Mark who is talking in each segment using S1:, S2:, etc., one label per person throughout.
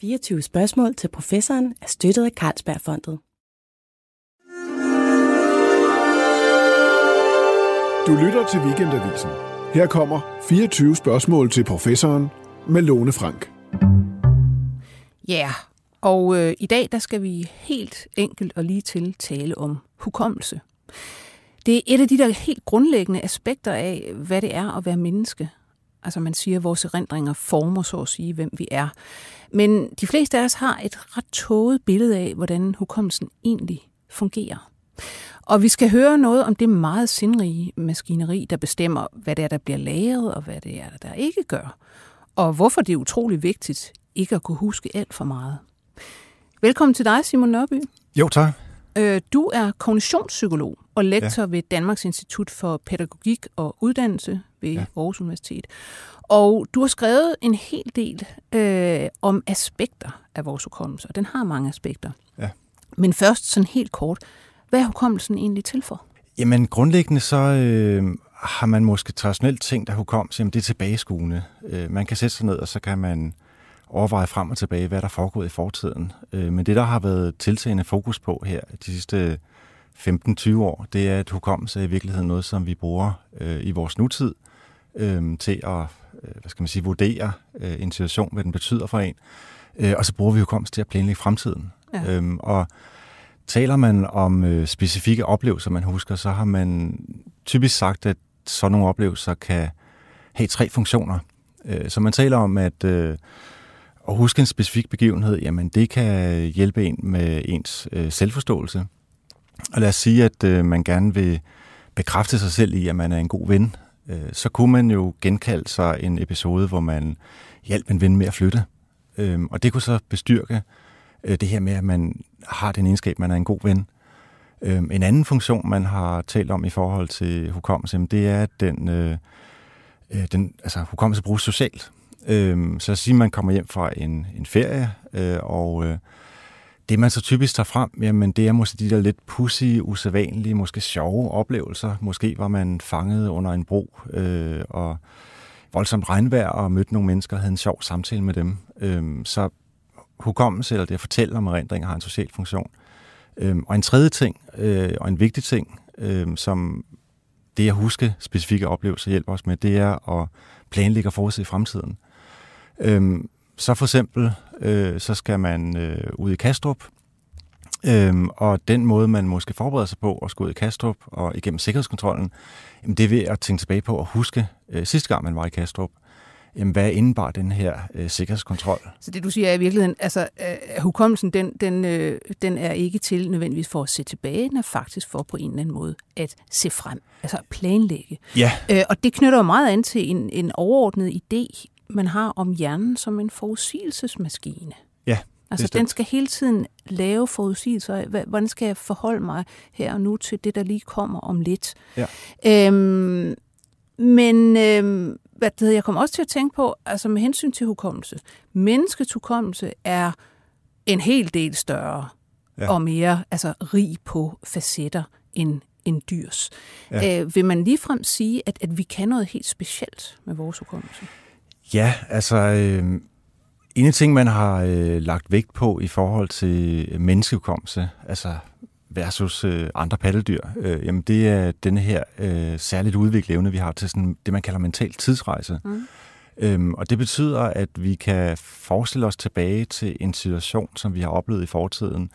S1: 24 spørgsmål til professoren er støttet af Carlsbergfondet.
S2: Du lytter til Weekendavisen. Her kommer 24 spørgsmål til professoren med Lone Frank.
S3: Ja, yeah. og øh, i dag der skal vi helt enkelt og lige til tale om hukommelse. Det er et af de der helt grundlæggende aspekter af, hvad det er at være menneske. Altså man siger, at vores erindringer former så at sige, hvem vi er. Men de fleste af os har et ret tåget billede af, hvordan hukommelsen egentlig fungerer. Og vi skal høre noget om det meget sindrige maskineri, der bestemmer, hvad det er, der bliver lavet, og hvad det er, der ikke gør. Og hvorfor det er utrolig vigtigt ikke at kunne huske alt for meget. Velkommen til dig, Simon Nørby.
S4: Jo, tak.
S3: Øh, du er kognitionspsykolog og lektor ja. ved Danmarks Institut for Pædagogik og Uddannelse ved ja. Aarhus Universitet. Og du har skrevet en hel del øh, om aspekter af vores hukommelse, og den har mange aspekter.
S4: Ja.
S3: Men først sådan helt kort, hvad er hukommelsen egentlig til for?
S4: Jamen grundlæggende så øh, har man måske traditionelt tænkt, at hukommelse jamen, det er tilbageskuende. Øh, man kan sætte sig ned, og så kan man overveje frem og tilbage, hvad der er foregået i fortiden. Øh, men det, der har været tiltagende fokus på her de sidste 15-20 år, det er, at hukommelse er i virkeligheden noget, som vi bruger øh, i vores nutid øh, til at øh, hvad skal man sige, vurdere øh, en situation, hvad den betyder for en. Øh, og så bruger vi hukommelse til at planlægge fremtiden. Ja. Øhm, og taler man om øh, specifikke oplevelser, man husker, så har man typisk sagt, at sådan nogle oplevelser kan have tre funktioner. Øh, så man taler om, at øh, at huske en specifik begivenhed, jamen det kan hjælpe en med ens øh, selvforståelse. Og lad os sige, at øh, man gerne vil bekræfte sig selv i, at man er en god ven. Øh, så kunne man jo genkalde sig en episode, hvor man hjalp en ven med at flytte. Øh, og det kunne så bestyrke øh, det her med, at man har den egenskab, man er en god ven. Øh, en anden funktion, man har talt om i forhold til hukommelse, det er, at den, øh, øh, den, altså, hukommelse bruges socialt. Øh, så at sige, at man kommer hjem fra en, en ferie, øh, og øh, det man så typisk tager frem, jamen det er måske de der lidt pussy, usædvanlige, måske sjove oplevelser. Måske var man fanget under en bro øh, og voldsomt regnvejr og mødte nogle mennesker og havde en sjov samtale med dem. Øh, så hukommelse, eller det at fortælle om erindringer, har en social funktion. Øh, og en tredje ting, øh, og en vigtig ting, øh, som det at huske specifikke oplevelser hjælper os med, det er at planlægge og forudse fremtiden. Øhm, så for eksempel, øh, så skal man øh, ud i Kastrup, øhm, og den måde, man måske forbereder sig på at skulle ud i Kastrup og igennem sikkerhedskontrollen, jamen det er ved at tænke tilbage på at huske øh, sidste gang, man var i Kastrup. Jamen, hvad indebar den her øh, sikkerhedskontrol?
S3: Så det, du siger er i virkeligheden, altså øh, hukommelsen, den, den, øh, den er ikke til nødvendigvis for at se tilbage, den er faktisk for på en eller anden måde at se frem, altså at planlægge.
S4: Ja.
S3: Øh, og det knytter jo meget an til en, en overordnet idé man har om hjernen som en forudsigelsesmaskine.
S4: Ja,
S3: Altså, den skal hele tiden lave forudsigelser. Hvordan skal jeg forholde mig her og nu til det, der lige kommer om lidt?
S4: Ja.
S3: Øhm, men øhm, hvad det hedder, jeg kommer også til at tænke på, altså med hensyn til hukommelse. Menneskets hukommelse er en hel del større ja. og mere altså rig på facetter end en dyrs. Ja. Øh, vil man ligefrem sige, at, at vi kan noget helt specielt med vores hukommelse?
S4: Ja, altså øh, en af ting, man har øh, lagt vægt på i forhold til menneskehukommelse, altså versus øh, andre pattedyr, øh, jamen det er denne her øh, særligt udviklede evne, vi har til sådan det, man kalder mental tidsrejse. Mm. Øhm, og det betyder, at vi kan forestille os tilbage til en situation, som vi har oplevet i fortiden.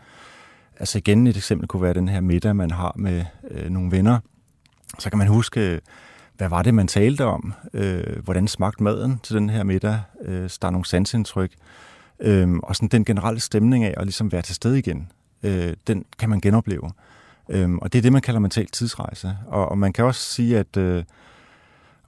S4: Altså igen, et eksempel kunne være den her middag, man har med øh, nogle venner. Så kan man huske hvad var det, man talte om? Øh, hvordan smagte maden til den her middag? Øh, der er nogle sansindtryk. Øh, og sådan den generelle stemning af at ligesom være til stede igen, øh, den kan man genopleve. Øh, og det er det, man kalder mental tidsrejse. Og, og man kan også sige, at øh,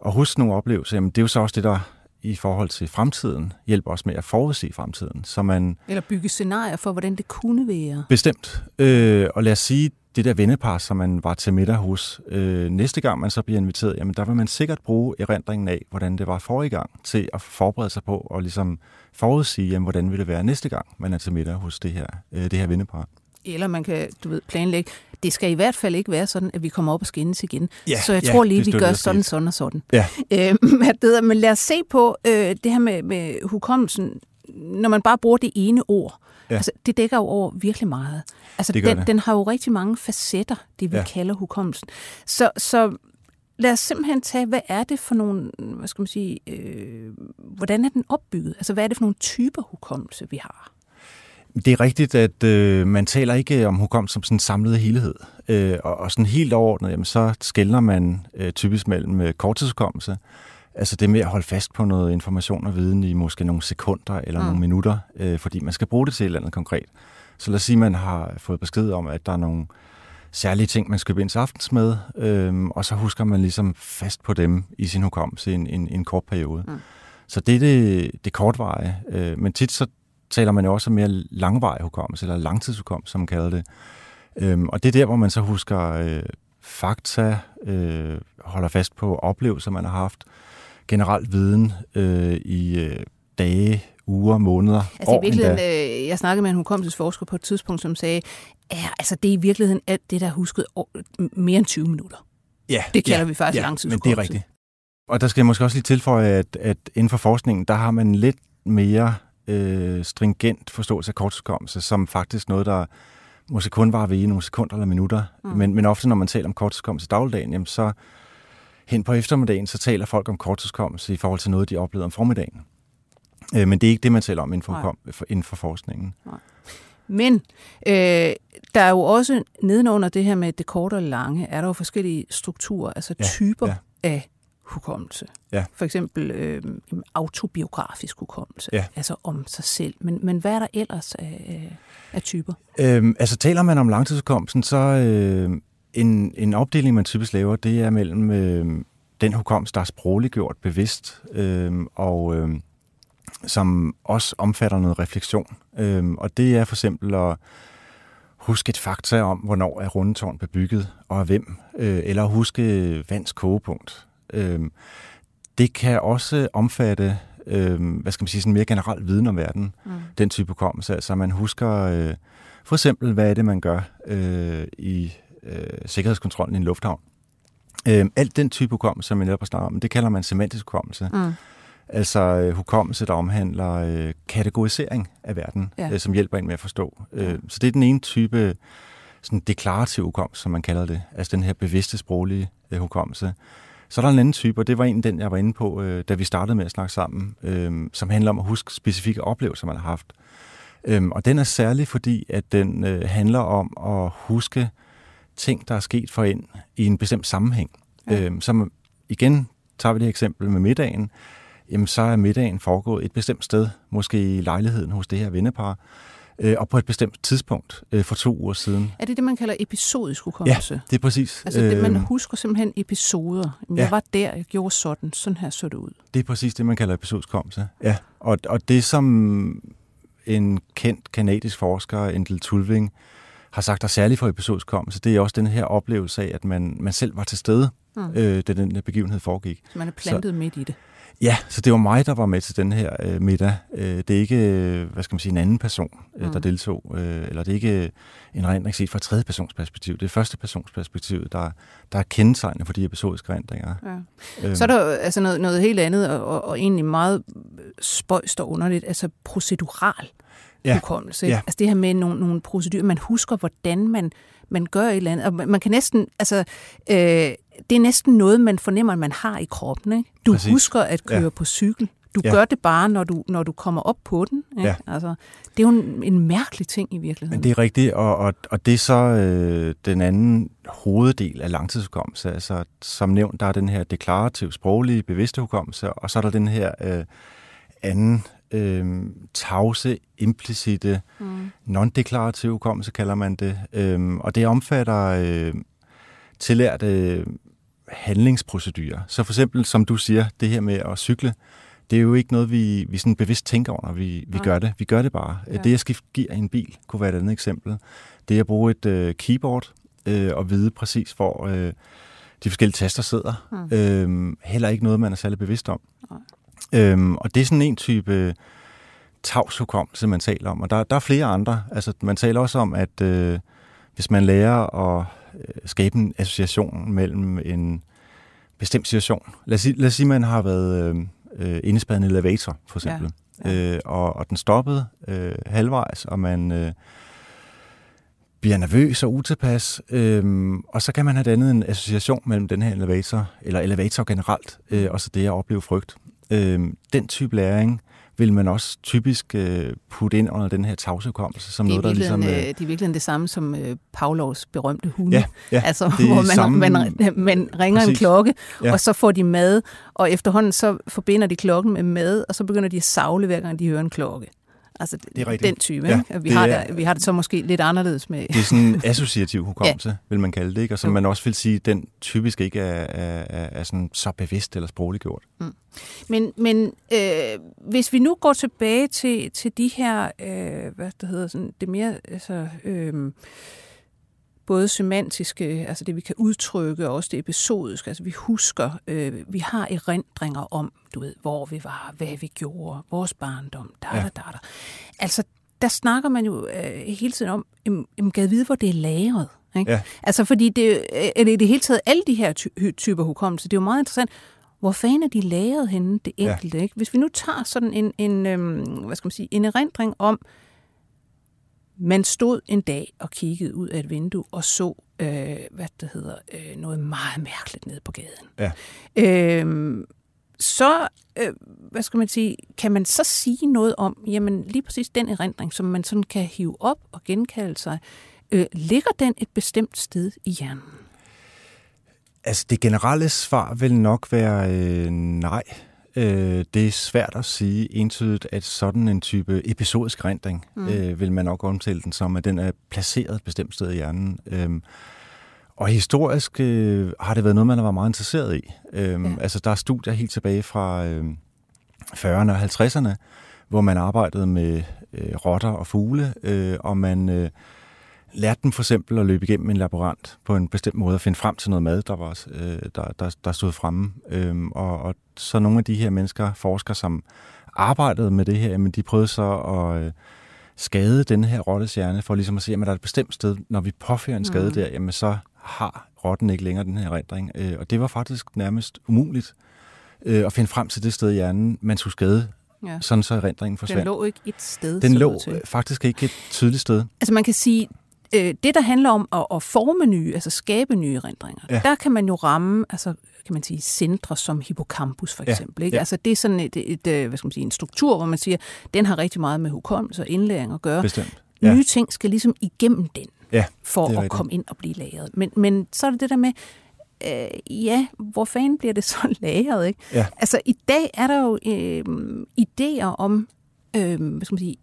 S4: at huske nogle oplevelser, jamen, det er jo så også det, der i forhold til fremtiden hjælper os med at forudse fremtiden. Så man,
S3: Eller bygge scenarier for, hvordan det kunne være.
S4: Bestemt. Øh, og lad os sige, det der vennepar, som man var til middag hos, øh, næste gang man så bliver inviteret, jamen der vil man sikkert bruge erindringen af, hvordan det var forrige gang, til at forberede sig på og ligesom forudsige, jamen, hvordan vil det være næste gang, man er til middag hos det her, øh, det her vennepar.
S3: Eller man kan, du ved, planlægge. Det skal i hvert fald ikke være sådan, at vi kommer op og skændes igen.
S4: Ja,
S3: så jeg
S4: ja,
S3: tror lige, vi gør sådan, sådan og sådan.
S4: Ja.
S3: Øh, men lad os se på øh, det her med, med hukommelsen når man bare bruger det ene ord,
S4: Ja.
S3: altså, det dækker jo over virkelig meget. Altså,
S4: Det
S3: den,
S4: det.
S3: den har jo rigtig mange facetter, det vi. Ja. kalder hukommelsen. Så, så lad os simpelthen tage, hvad er det for nogle, hvad skal man sige, øh, hvordan er den opbygget? Altså, hvad er det for nogle typer hukommelse, vi har?
S4: Det er rigtigt, at øh, man taler ikke om hukommelse som sådan en samlet helhed. Øh, og, og sådan helt overordnet, jamen, så skældner man øh, typisk mellem øh, korttidshukommelse, altså det med at holde fast på noget information og viden i måske nogle sekunder eller mm. nogle minutter, øh, fordi man skal bruge det til et eller andet konkret. Så lad os sige, at man har fået besked om, at der er nogle særlige ting, man skal købe ind til aftensmad, øh, og så husker man ligesom fast på dem i sin hukommelse i en, en, en kort periode. Mm. Så det er det, det kortvarige. Øh, men tit så taler man jo også om mere langvarig hukommelse, eller langtidshukommelse, som man kalder det. Øhm, og det er der, hvor man så husker øh, fakta, øh, holder fast på oplevelser, man har haft, generelt viden øh, i øh, dage, uger, måneder,
S3: Altså i
S4: år
S3: virkeligheden,
S4: endda.
S3: øh, jeg snakkede med en hukommelsesforsker på et tidspunkt, som sagde, ja, altså det er i virkeligheden alt det, der er husket over, mere end 20 minutter.
S4: Ja,
S3: det kalder
S4: ja,
S3: vi faktisk
S4: ja, men
S3: langtidshukommelse.
S4: det er rigtigt. Og der skal jeg måske også lige tilføje, at, at inden for forskningen, der har man lidt mere øh, stringent forståelse af korttidshukommelse, som faktisk noget, der måske kun var ved i nogle sekunder eller minutter. Mm. Men, men ofte, når man taler om korttidshukommelse i dagligdagen, jamen så hen på eftermiddagen, så taler folk om korttidshukommelse i forhold til noget, de oplevede om formiddagen. Øh, men det er ikke det, man taler om inden for,
S3: Nej.
S4: hukom- for, inden for forskningen.
S3: Men øh, der er jo også nedenunder det her med det korte og lange, er der jo forskellige strukturer, altså
S4: Ja,
S3: typer
S4: ja.
S3: af hukommelse.
S4: Ja.
S3: For eksempel øh, en autobiografisk hukommelse,
S4: Ja.
S3: altså om sig selv. Men, men hvad er der ellers af, af typer?
S4: Øhm, altså taler man om langtidshukommelsen, så øh, en, en opdeling, man typisk laver, det er mellem øh, den hukommelse, der er sprogligt gjort bevidst, øh, og øh, som også omfatter noget refleksion. Øh, og det er for eksempel at huske et fakta om, hvornår er rundetårn bebygget, og af hvem, øh, eller huske vands kogepunkt. Øh, det kan også omfatte, øh, hvad skal man sige, sådan mere generelt viden om verden, mm. den type hukommelse. Altså man husker øh, for eksempel, hvad er det, man gør øh, i øh, sikkerhedskontrollen i en lufthavn. Øh, alt den type hukommelse, som jeg netop har snakket om, det kalder man semantisk hukommelse.
S3: Mm.
S4: Altså øh, hukommelse, der omhandler øh, kategorisering af verden,
S3: Ja.
S4: øh, som hjælper en med at forstå. Øh, så det er den ene type sådan deklarativ hukommelse, som man kalder det. Altså den her bevidste sproglige øh, hukommelse. Så er der en anden type, og det var en den, jeg var inde på, øh, da vi startede med at snakke sammen, øh, som handler om at huske specifikke oplevelser, man har haft. Øhm, og den er særlig, fordi at den øh, handler om at huske ting, der er sket for en i en bestemt sammenhæng.
S3: Ja.
S4: Ja. Øhm, som igen, tager vi det eksempel med middagen, jamen så er middagen foregået et bestemt sted, måske i lejligheden hos det her vennepar, øh, og på et bestemt tidspunkt øh, for to uger siden.
S3: Er det det, man kalder episodisk hukommelse?
S4: Det er præcis.
S3: Altså det, man
S4: øhm,
S3: husker simpelthen episoder. Jamen, Jeg
S4: ja.
S3: var der, jeg gjorde sådan, sådan her så det ud.
S4: Det er præcis det, man kalder episodisk hukommelse. Ja, og, og det som en kendt kanadisk forsker, Endel Tulving, har sagt er særligt for episodisk hukommelse, det er også den her oplevelse af, at man, man selv var til stede,
S3: Mm.
S4: øh, da den begivenhed foregik.
S3: Så man er plantet midt i det.
S4: Ja, så det var mig, der var med til den her øh, middag. Øh, det er ikke, øh, hvad skal man sige, en anden person, øh, der
S3: Mm.
S4: deltog, øh, eller det er ikke en erindring set fra tredje persons perspektiv. Det er første persons perspektiv, der, der er kendetegnende for de episodiske erindringer.
S3: Ja.
S4: Øhm,
S3: Så er der altså noget, noget helt andet, og, og, og egentlig meget spøjst og underligt, altså procedural
S4: Ja.
S3: hukommelse.
S4: Ja.
S3: Altså det her med nogle, nogle procedurer, man husker, hvordan man, man gør et eller andet. Og man man kan næsten, altså, øh, det er næsten noget, man fornemmer, at man har i kroppen. Ikke? Du
S4: Præcis.
S3: husker at køre
S4: Ja.
S3: på cykel. Du
S4: Ja.
S3: gør det bare, når du, når du kommer op på den. Ikke?
S4: Ja.
S3: Altså, det er jo en, en mærkelig ting i virkeligheden.
S4: Men det er rigtigt, og, og, og det er så øh, den anden hoveddel af langtidshukommelse. Altså, som nævnt, der er den her deklarativ, sproglige, bevidste hukommelse, og så er der den her øh, anden øh, tavse, implicite,
S3: Mm.
S4: non-deklarativ hukommelse, kalder man det. Øh, og det omfatter øh, tillærte handlingsprocedurer. Så for eksempel, som du siger, det her med at cykle, det er jo ikke noget, vi, vi sådan bevidst tænker over, når vi, vi gør det. Vi gør det bare.
S3: Ja.
S4: Ja. Det at skifte gear i en bil kunne være et andet eksempel. Det at bruge et øh, keyboard øh, og vide præcis, hvor øh, de forskellige taster sidder.
S3: Mm.
S4: Øh, heller ikke noget, man er særlig bevidst om.
S3: Nej.
S4: Øhm, og det er sådan en type tavshukommelse, man taler om. Og der, der er flere andre. Altså, man taler også om, at øh, hvis man lærer at øh, skabe en association mellem en bestemt situation. Lad os sige, lad os sige man har været øh, øh, indespærret i en elevator, for eksempel. Ja. Øh, og, og den stoppede øh, halvvejs, og man øh, bliver nervøs og utilpas. Øh, og så kan man have dannet en association mellem den her elevator, eller elevator generelt, øh, og så det at opleve frygt. Øh, den type læring vil man også typisk øh, putte ind under den her tavshukommelse som noget, der ligesom... Øh,
S3: øh, det er virkelig det samme som øh, Pavlovs berømte hunde.
S4: Ja, ja,
S3: altså, hvor man, samme, man, man ringer præcis. en klokke, ja. og så får de mad, og efterhånden så forbinder de klokken med mad, og så begynder de at savle, hver gang de hører en klokke. Altså det er den type. Ja, ikke? Vi, har det, vi har det så måske lidt anderledes med...
S4: Det er sådan en associativ hukommelse, ja. vil man kalde det, ikke? og som jo. man også vil sige, den typisk ikke er, er, er, er sådan så bevidst eller sprogligt gjort. Mm.
S3: Men, men øh, hvis vi nu går tilbage til, til de her, øh, hvad det hedder, sådan, det mere, altså, øh, både semantiske, altså det vi kan udtrykke, og også det episodiske, altså vi husker, øh, vi har erindringer om, du ved, hvor vi var, hvad vi gjorde, vores barndom, der, ja. der, der, der. Altså, der snakker man jo øh, hele tiden om, jamen, kan vide, hvor det er lagret. Ikke? Ja. Altså, fordi det, eller i det hele taget, alle de her ty- typer hukommelse, det er jo meget interessant, hvor fanden er de lagret henne, det enkelte? Ja. Ikke? Hvis vi nu tager sådan en, en øhm, hvad skal man sige, en erindring om, man stod en dag og kiggede ud af et vindue og så, øh, hvad det hedder, øh, noget meget mærkeligt nede på gaden.
S4: Ja.
S3: Øh, så, øh, hvad skal man sige, kan man så sige noget om, jamen lige præcis den erindring, som man sådan kan hive op og genkalde sig, øh, ligger den et bestemt sted i hjernen?
S4: Altså det generelle svar vil nok være øh, nej. Øh, det er svært at sige entydigt, at sådan en type episodisk rendring, mm. øh, vil man nok omtale den som, at den er placeret et bestemt sted i hjernen. Øh, og historisk øh, har det været noget, man har været meget interesseret i. Øh, ja. Altså der er studier helt tilbage fra øh, 40'erne og 50'erne, hvor man arbejdede med øh, rotter og fugle, øh, og man... Øh, lærte dem for eksempel at løbe igennem en laborant på en bestemt måde at finde frem til noget mad, der, var, øh, der, der, der stod fremme. Øhm, og, og så nogle af de her mennesker, forskere, som arbejdede med det her, men de prøvede så at øh, skade den her rottes hjerne, for ligesom at se, at der er et bestemt sted, når vi påfører en skade mm. der, jamen så har rotten ikke længere den her erindring. Øh, og det var faktisk nærmest umuligt øh, at finde frem til det sted i hjernen, man skulle skade Ja. Sådan så erindringen forsvandt.
S3: Den lå ikke et sted.
S4: Den lå til. faktisk ikke et tydeligt sted.
S3: Altså man kan sige, øh, det, der handler om at, at forme nye, altså skabe nye erindringer, ja. der kan man jo ramme, altså kan man sige, centre som hippocampus for eksempel. Ja. Ikke? Ja. Altså det er sådan et, et, et, øh, hvad skal man sige, en struktur, hvor man siger, den har rigtig meget med hukommelse og indlæring at gøre.
S4: Bestemt. Ja.
S3: Nye ting skal ligesom igennem den,
S4: ja,
S3: for at rigtigt. komme ind og blive lagret. Men, men så er det det der med, øh, ja, hvor fanden bliver det så lagret? Ikke?
S4: Ja.
S3: Altså i dag er der jo øh, idéer om, øh, hvad skal man sige,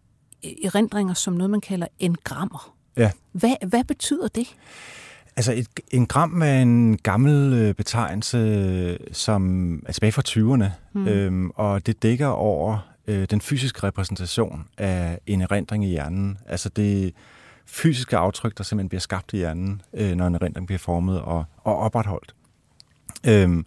S3: erindringer som noget, man kalder engrammer.
S4: Ja.
S3: Hvad, hvad betyder det?
S4: Altså et, en gram er en gammel øh, betegnelse, som er tilbage fra 20'erne, mm. øhm, og det dækker over øh, den fysiske repræsentation af en erindring i hjernen. Altså det fysiske aftryk, der simpelthen bliver skabt i hjernen, øh, når en erindring bliver formet og, og opretholdt. Øhm,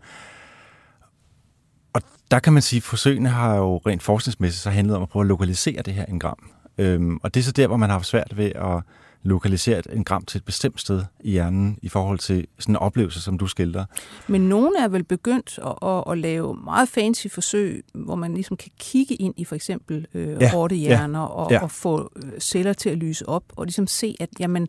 S4: og der kan man sige, at forsøgene har jo rent forskningsmæssigt så handlet om at prøve at lokalisere det her engram. Øhm, og det er så der, hvor man har svært ved at lokaliseret en gram til et bestemt sted i hjernen i forhold til sådan en oplevelse, som du skildrer.
S3: Men nogle er vel begyndt at, at, at lave meget fancy forsøg, hvor man ligesom kan kigge ind i for eksempel øh, ja, rottehjerner ja, og, ja. og få øh, celler til at lyse op, og ligesom se, at jamen,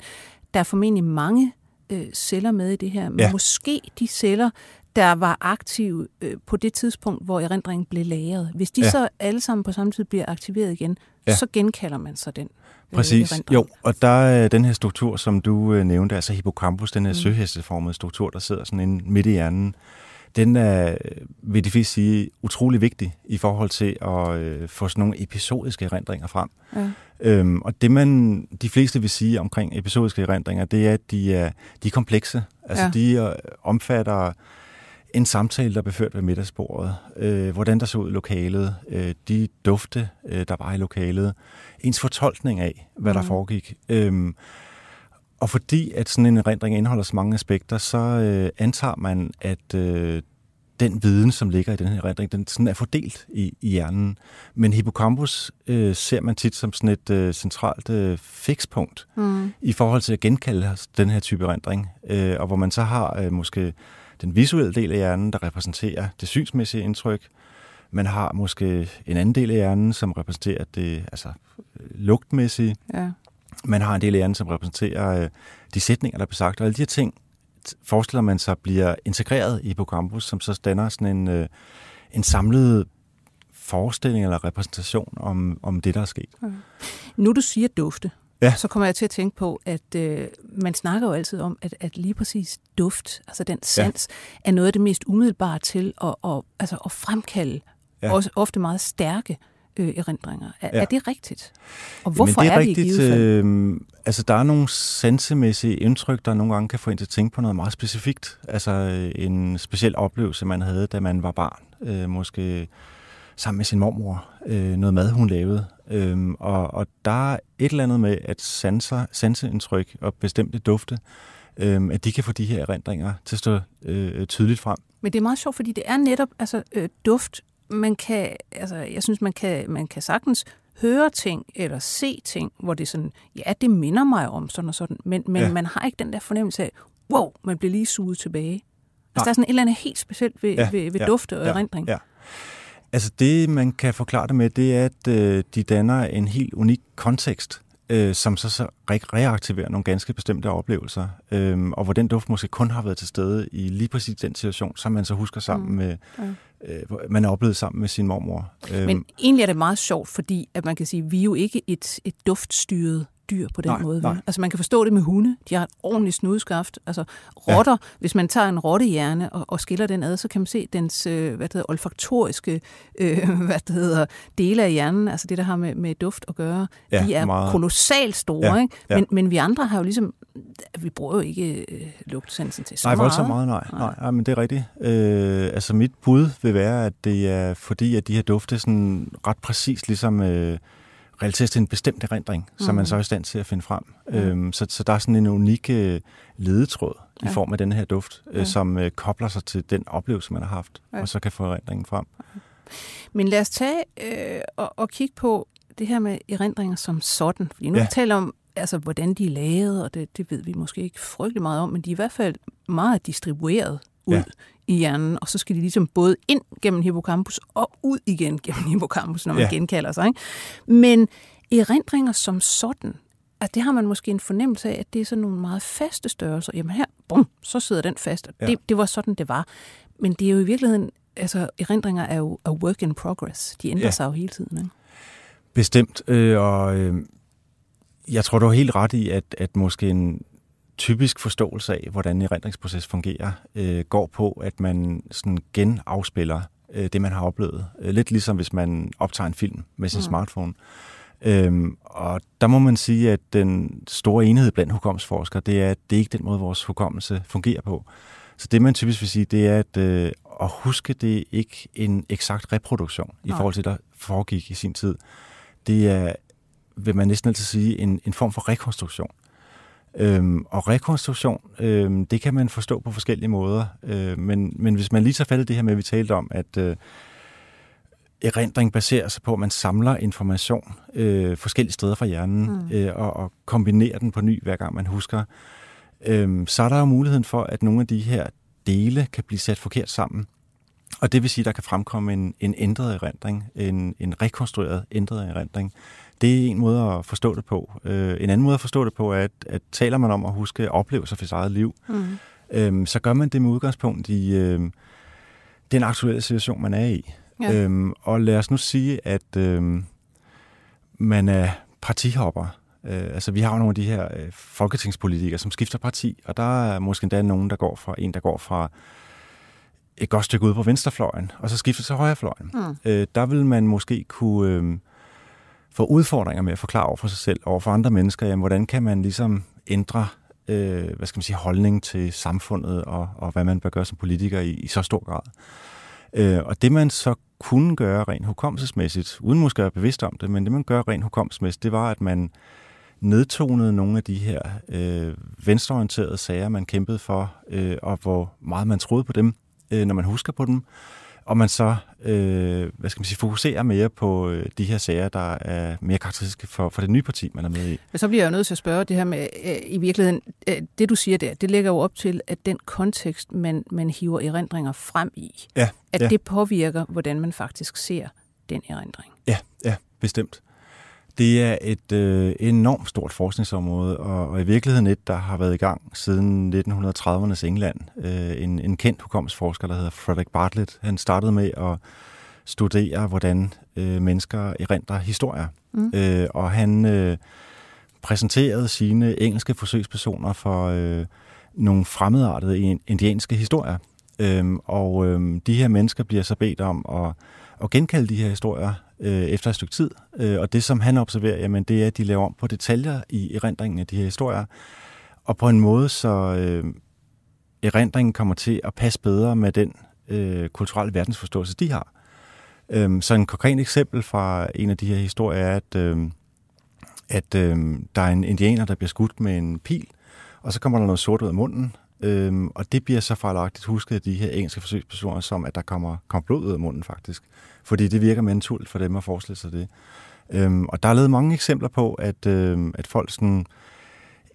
S3: der er formentlig mange øh, celler med i det her, men ja. måske de celler, der var aktive øh, på det tidspunkt, hvor erindringen blev lagret. Hvis de ja. så alle sammen på samme tid bliver aktiveret igen, ja. så genkalder man så den.
S4: Præcis, jo, og der er den her struktur, som du øh, nævnte, altså hippocampus, den her mm. søhesteformede struktur, der sidder sådan inde midt i hjernen, den er, vil de fleste sige, utrolig vigtig i forhold til at øh, få sådan nogle episodiske erindringer frem. Ja. Øhm, og det man, de fleste vil sige omkring episodiske erindringer, det er, at de er, de er komplekse. Altså ja. de øh, omfatter en samtale, der blev ført ved middagsbordet, øh, hvordan der så ud i lokalet, øh, de dufte, øh, der var i lokalet, ens fortolkning af, hvad mm. der foregik. Øhm, og fordi at sådan en erindring indeholder så mange aspekter, så øh, antager man, at øh, den viden, som ligger i den her erindring, den sådan er fordelt i, i hjernen. Men hippocampus øh, ser man tit som sådan et øh, centralt øh, fikspunkt mm. i forhold til at genkalde den her type erindring, øh, og hvor man så har øh, måske den visuelle del af hjernen, der repræsenterer det synsmæssige indtryk, Man har måske en anden del af hjernen, som repræsenterer det altså, lugtmæssige.
S3: Ja.
S4: Man har en del af hjernen, som repræsenterer øh, de sætninger, der bliver sagt. Og alle de her ting forestiller man sig bliver integreret i hippocampus, som så danner sådan en, øh, en samlet forestilling eller repræsentation om, om det, der er sket.
S3: Okay. Nu du siger dufte,
S4: Ja.
S3: så kommer jeg til at tænke på, at øh, man snakker jo altid om, at, at lige præcis duft, altså den sans, ja. er noget af det mest umiddelbare til at, at, altså at fremkalde
S4: Ja.
S3: også ofte meget stærke øh, erindringer. Er,
S4: Ja.
S3: er det rigtigt? Og hvorfor
S4: Men det er,
S3: er,
S4: rigtigt,
S3: i givet fald?
S4: øh, altså der er nogle sansemæssige indtryk, der nogle gange kan få en til at tænke på noget meget specifikt. Altså øh, en speciel oplevelse, man havde, da man var barn. Øh, måske sammen med sin mormor. Øh, noget mad, hun lavede. Øh, og, og der er et eller andet med, at sanser, sanseindtryk og bestemte dufte, øh, at de kan få de her erindringer til at stå øh, tydeligt frem.
S3: Men det er meget sjovt, fordi det er netop altså, øh, duft. Man kan, altså, jeg synes, man kan, man kan sagtens høre ting eller se ting, hvor det er sådan, ja, det minder mig om sådan og sådan, men, men
S4: Ja.
S3: man har ikke den der fornemmelse af, wow, man bliver lige suget tilbage. Altså,
S4: Nej.
S3: der er sådan et eller andet helt specielt ved,
S4: Ja,
S3: ved, ved
S4: ja,
S3: dufte og
S4: ja,
S3: erindring.
S4: Ja. Altså det, man kan forklare det med, det er, at øh, de danner en helt unik kontekst, øh, som så, så re- reaktiverer nogle ganske bestemte oplevelser, øh, og hvor den duft måske kun har været til stede i lige præcis den situation, som man så husker sammen
S3: Mm.
S4: med, øh, man er oplevet sammen med sin mormor. Øh,
S3: Men egentlig er det meget sjovt, fordi at man kan sige, at vi er jo ikke et, et duftstyret dyr på den
S4: Nej,
S3: måde.
S4: nej.
S3: Altså man kan forstå det med hunde. De har et ordentligt snudskaft. Altså rotter, ja. hvis man tager en rottehjerne og, og skiller den ad, så kan man se dens øh, hvad det hedder, olfaktoriske øh, hvad det hedder, dele af hjernen, altså det, der har med, med duft at gøre.
S4: Ja,
S3: de er
S4: meget.
S3: kolossalt store.
S4: Ja,
S3: ikke?
S4: ja.
S3: Men, men vi andre har jo ligesom, vi bruger jo ikke øh, lugtsansen til så
S4: Nej,
S3: meget.
S4: voldsomt meget, nej. nej. nej men det er rigtigt. Øh, altså mit bud vil være, at det er fordi, at de her dufte sådan ret præcis ligesom øh, relateres til en bestemt erindring, mm. som man så er i stand til at finde frem. Mm. Øhm, så, så der er sådan en unik øh, ledetråd ja. I form af den her duft, øh,
S3: Ja.
S4: som øh, kobler sig til den oplevelse, man har haft,
S3: Ja.
S4: og så kan få erindringen frem.
S3: Men lad os tage øh, og, og kigge på det her med erindringer som sådan. Fordi nu
S4: Ja.
S3: ja. taler om, altså, hvordan de er lavet, og det, det ved vi måske ikke frygtelig meget om, men de er i hvert fald meget distribueret ud
S4: Ja.
S3: i hjernen, og så skal de ligesom både ind gennem hippocampus og ud igen gennem hippocampus, når man
S4: Ja.
S3: genkalder sig. Ikke? Men erindringer som sådan, at det har man måske en fornemmelse af, at det er sådan nogle meget faste størrelser. Jamen her, bum, så sidder den fast. Og
S4: Ja.
S3: det, det var sådan, det var. Men det er jo i virkeligheden, altså erindringer er jo a work in progress. De ændrer
S4: ja.
S3: sig jo hele tiden. Ikke?
S4: Bestemt, øh, og øh, jeg tror, du har helt ret i, at, at måske en typisk forståelse af, hvordan en erindringsproces fungerer, øh, går på, at man sådan genafspiller øh, det, man har oplevet. Øh, lidt ligesom hvis man optager en film med sin mm. Smartphone. Øhm, og der må man sige, at den store enhed blandt hukommelsesforskere, det er, at det er ikke den måde, vores hukommelse fungerer på. Så det, man typisk vil sige, det er, at øh, at huske, det er ikke en eksakt reproduktion i
S3: Nej.
S4: forhold til, der foregik i sin tid. Det er, vil man næsten altid sige, en, en form for rekonstruktion. Øhm, og rekonstruktion, øhm, det kan man forstå på forskellige måder. Øh, men, men hvis man lige fat i det her med, at vi talte om, at øh, erindring baserer sig på, at man samler information øh, forskellige steder fra hjernen. Mm. øh, og, og kombinerer den på ny, hver gang man husker, øh, så er der jo muligheden for, at nogle af de her dele kan blive sat forkert sammen. Og det vil sige, at der kan fremkomme en, en ændret erindring, en, en rekonstrueret ændret erindring. Det er en måde at forstå det på. Øh, en anden måde at forstå det på er, at, at taler man om at huske oplevelser for sit eget liv,
S3: Mm.
S4: øhm, så gør man det med udgangspunkt i øhm, den aktuelle situation, man er i.
S3: Ja.
S4: Øhm, og lad os nu sige, at øhm, man er partihopper. Øh, altså, vi har jo nogle af de her øh, folketingspolitikere, som skifter parti, og der er måske endda nogen, der går fra en, der går fra et godt stykke ud på venstrefløjen, og så skifter til højrefløjen.
S3: Mm.
S4: Øh, der vil man måske kunne øh, får udfordringer med at forklare over for sig selv, over for andre mennesker, jamen, hvordan kan man ligesom ændre øh, hvad skal man sige, holdning til samfundet, og, og hvad man bør gøre som politiker i, i så stor grad. Øh, og det man så kunne gøre rent hukommelsesmæssigt, uden måske at være bevidst om det, men det man gør rent hukommelsesmæssigt, det var, at man nedtonede nogle af de her øh, venstreorienterede sager, man kæmpede for, øh, og hvor meget man troede på dem, øh, når man husker på dem og man så øh, hvad skal man sige, fokuserer mere på øh, de her sager, der er mere karakteristiske for, for det nye parti, man er med i.
S3: Men så bliver jeg jo nødt til at spørge det her med, øh, i virkeligheden, øh, det du siger der, det lægger jo op til, at den kontekst, man, man hiver erindringer frem i,
S4: ja,
S3: at
S4: ja.
S3: det påvirker, hvordan man faktisk ser den erindring.
S4: Ja, ja, bestemt. Det er et øh, enormt stort forskningsområde, og, og i virkeligheden et, der har været i gang siden 1930'ernes England. Øh, en, en kendt hukommelsesforsker, der hedder Frederick Bartlett, han startede med at studere, hvordan øh, mennesker erindrer historier. Mm. Øh, og han øh, præsenterede sine engelske forsøgspersoner for øh, nogle fremmedartede indianske historier. Øh, og øh, de her mennesker bliver så bedt om at, at genkalde de her historier øh, efter et stykke tid. Øh, og det, som han observerer, jamen, det er, at de laver om på detaljer i erindringen af de her historier, og på en måde, så øh, erindringen kommer til at passe bedre med den øh, kulturelle verdensforståelse, de har. Øh, så en konkret eksempel fra en af de her historier er, at, øh, at øh, der er en indianer, der bliver skudt med en pil, og så kommer der noget sort ud af munden, Øhm, og det bliver så fejlagtigt husket af de her engelske forsøgspersoner, som at der kommer, kommer blod ud af munden faktisk. Fordi det virker mentalt for dem at forestille sig det. Øhm, og der er lavet mange eksempler på, at, øhm, at folk sådan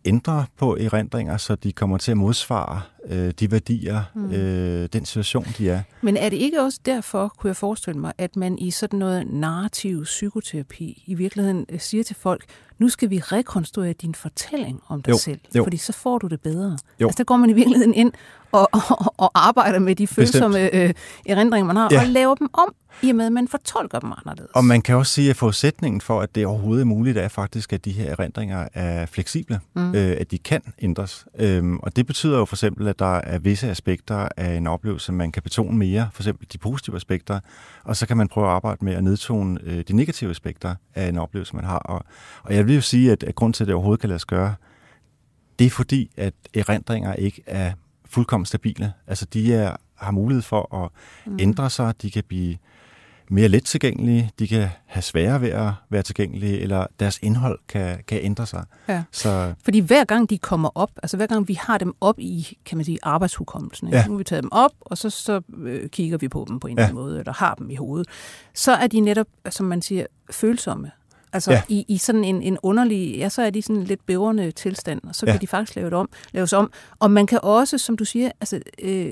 S4: ændrer på erindringer, så de kommer til at modsvare øh, de værdier, mm. øh, den situation, de er.
S3: Men er det ikke også derfor, kunne jeg forestille mig, at man i sådan noget narrativ psykoterapi i virkeligheden øh, siger til folk, nu skal vi rekonstruere din fortælling om dig
S4: jo,
S3: selv,
S4: jo.
S3: fordi så får du det bedre.
S4: Jo.
S3: Altså der går man i virkeligheden ind og, og, og arbejder med de følsomme øh, erindringer, man har, ja. og laver dem om, i og med, at man fortolker dem anderledes.
S4: Og man kan også sige, at forudsætningen for, at det overhovedet er muligt, er faktisk, at de her erindringer er fleksible, mm. øh, at de kan ændres. Øhm, og det betyder jo for eksempel, at der er visse aspekter af en oplevelse, man kan betone mere, for eksempel de positive aspekter, og så kan man prøve at arbejde med at nedtone øh, de negative aspekter af en oplevelse, man har. Og, og jeg vil jo sige, at, at grund til, at det overhovedet kan lade sig gøre, det er fordi, at erindringer ikke er fuldkommen stabile. Altså, de er, har mulighed for at mm. ændre sig, de kan blive mere let tilgængelige, de kan have sværere ved at være tilgængelige, eller deres indhold kan, kan ændre sig.
S3: Ja.
S4: Så,
S3: Fordi hver gang de kommer op, altså hver gang vi har dem op i, kan man sige, arbejdshukommelsen,
S4: Ja.
S3: nu har vi taget dem op, og så, så øh, kigger vi på dem på en
S4: Ja.
S3: eller anden måde, eller har dem i hovedet, så er de netop, som man siger, følsomme. Altså
S4: Ja.
S3: i, i sådan en, en underlig, ja, så er de sådan en lidt bævrende tilstand, og så
S4: Ja.
S3: kan de faktisk lave det om, laves om. Og man kan også, som du siger, altså, øh,